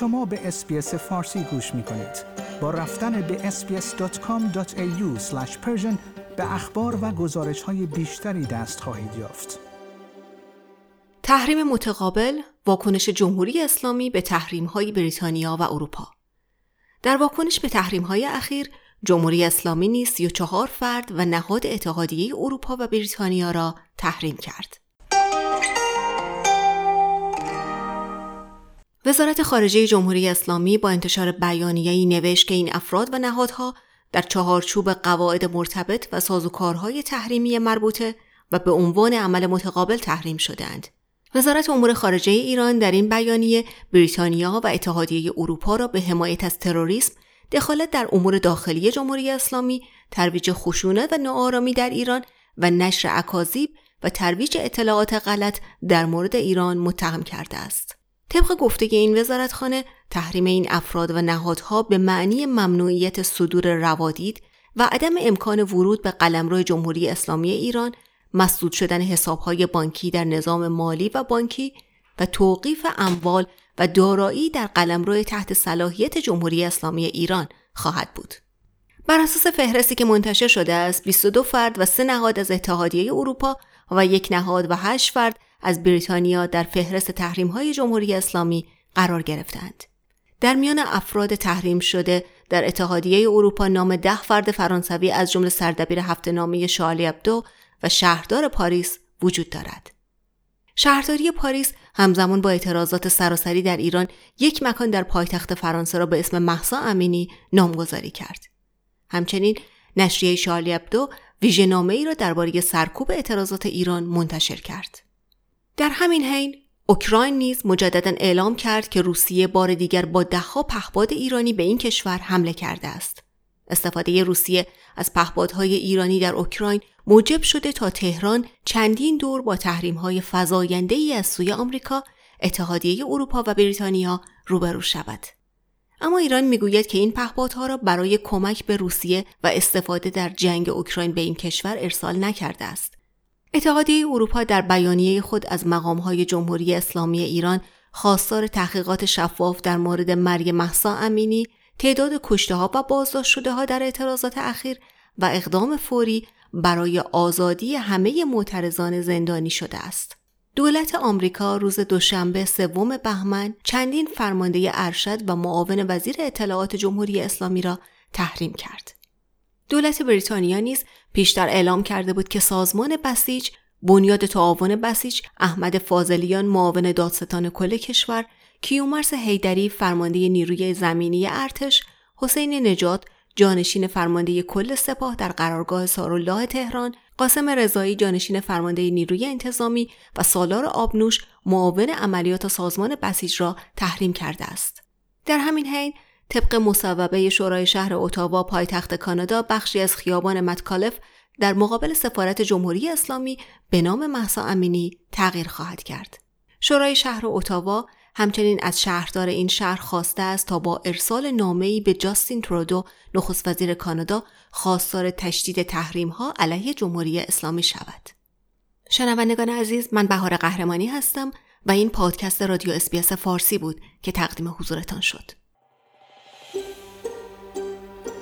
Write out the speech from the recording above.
شما به اسپیس فارسی گوش می کنید. با رفتن به sbs.com.au به اخبار و گزارش های بیشتری دست خواهید یافت. تحریم متقابل واکنش جمهوری اسلامی به تحریم های بریتانیا و اروپا در واکنش به تحریم های اخیر جمهوری اسلامی نیز 34 فرد و نهاد اتحادیه اروپا و بریتانیا را تحریم کرد. وزارت خارجه جمهوری اسلامی با انتشار بیانیه‌ای نوشت که این افراد و نهادها در چهارچوب قواعد مرتبط و سازوکارهای تحریمی مربوطه و به عنوان عمل متقابل تحریم شدند. وزارت امور خارجه ایران در این بیانیه بریتانیا و اتحادیه اروپا را به حمایت از تروریسم، دخالت در امور داخلی جمهوری اسلامی، ترویج خشونت و ناآرامی در ایران و نشر اکاذیب و ترویج اطلاعات غلط در مورد ایران متهم کرده است. طبق گفته این وزارتخانه تحریم این افراد و نهادها به معنی ممنوعیت صدور روادید و عدم امکان ورود به قلمرو جمهوری اسلامی ایران مسدود شدن حسابهای بانکی در نظام مالی و بانکی و توقیف اموال و دارایی در قلمرو تحت صلاحیت جمهوری اسلامی ایران خواهد بود. بر اساس فهرستی که منتشر شده است 22 فرد و سه نهاد از اتحادیه اروپا و یک نهاد و هشت فرد از بریتانیا در فهرست تحریم های جمهوری اسلامی قرار گرفتند. در میان افراد تحریم شده در اتحادیه اروپا نام ده فرد فرانسوی از جمله سردبیر هفته نامه شالی ابدو و شهردار پاریس وجود دارد. شهرداری پاریس همزمان با اعتراضات سراسری در ایران یک مکان در پایتخت فرانسه را به اسم محسا امینی نامگذاری کرد. همچنین نشریه شالی ابدو ویژه ای را درباره سرکوب اعتراضات ایران منتشر کرد. در همین حین اوکراین نیز مجددا اعلام کرد که روسیه بار دیگر با دهها پهپاد ایرانی به این کشور حمله کرده است. استفاده روسیه از پهپادهای ایرانی در اوکراین موجب شده تا تهران چندین دور با تحریم‌های فزاینده ای از سوی آمریکا، اتحادیه اروپا و بریتانیا روبرو شود. اما ایران می‌گوید که این پهپادها را برای کمک به روسیه و استفاده در جنگ اوکراین به این کشور ارسال نکرده است. اتحادیه اروپا در بیانیه خود از مقامهای جمهوری اسلامی ایران خواستار تحقیقات شفاف در مورد مرگ محسا امینی، تعداد کشته ها و بازداشت شده ها در اعتراضات اخیر و اقدام فوری برای آزادی همه معترضان زندانی شده است. دولت آمریکا روز دوشنبه سوم بهمن چندین فرمانده ارشد و معاون وزیر اطلاعات جمهوری اسلامی را تحریم کرد. دولت بریتانیا نیز پیشتر اعلام کرده بود که سازمان بسیج بنیاد تعاون بسیج احمد فاضلیان معاون دادستان کل کشور کیومرس هیدری فرمانده نیروی زمینی ارتش حسین نجات جانشین فرمانده کل سپاه در قرارگاه سارالله تهران قاسم رضایی جانشین فرمانده نیروی انتظامی و سالار آبنوش معاون عملیات سازمان بسیج را تحریم کرده است. در همین حین طبق مصوبه شورای شهر اتاوا پایتخت کانادا بخشی از خیابان متکالف در مقابل سفارت جمهوری اسلامی به نام محسا امینی تغییر خواهد کرد. شورای شهر اتاوا همچنین از شهردار این شهر خواسته است تا با ارسال نامه‌ای به جاستین ترودو نخست وزیر کانادا خواستار تشدید تحریم ها علیه جمهوری اسلامی شود. شنوندگان عزیز من بهار قهرمانی هستم و این پادکست رادیو SBS فارسی بود که تقدیم حضورتان شد.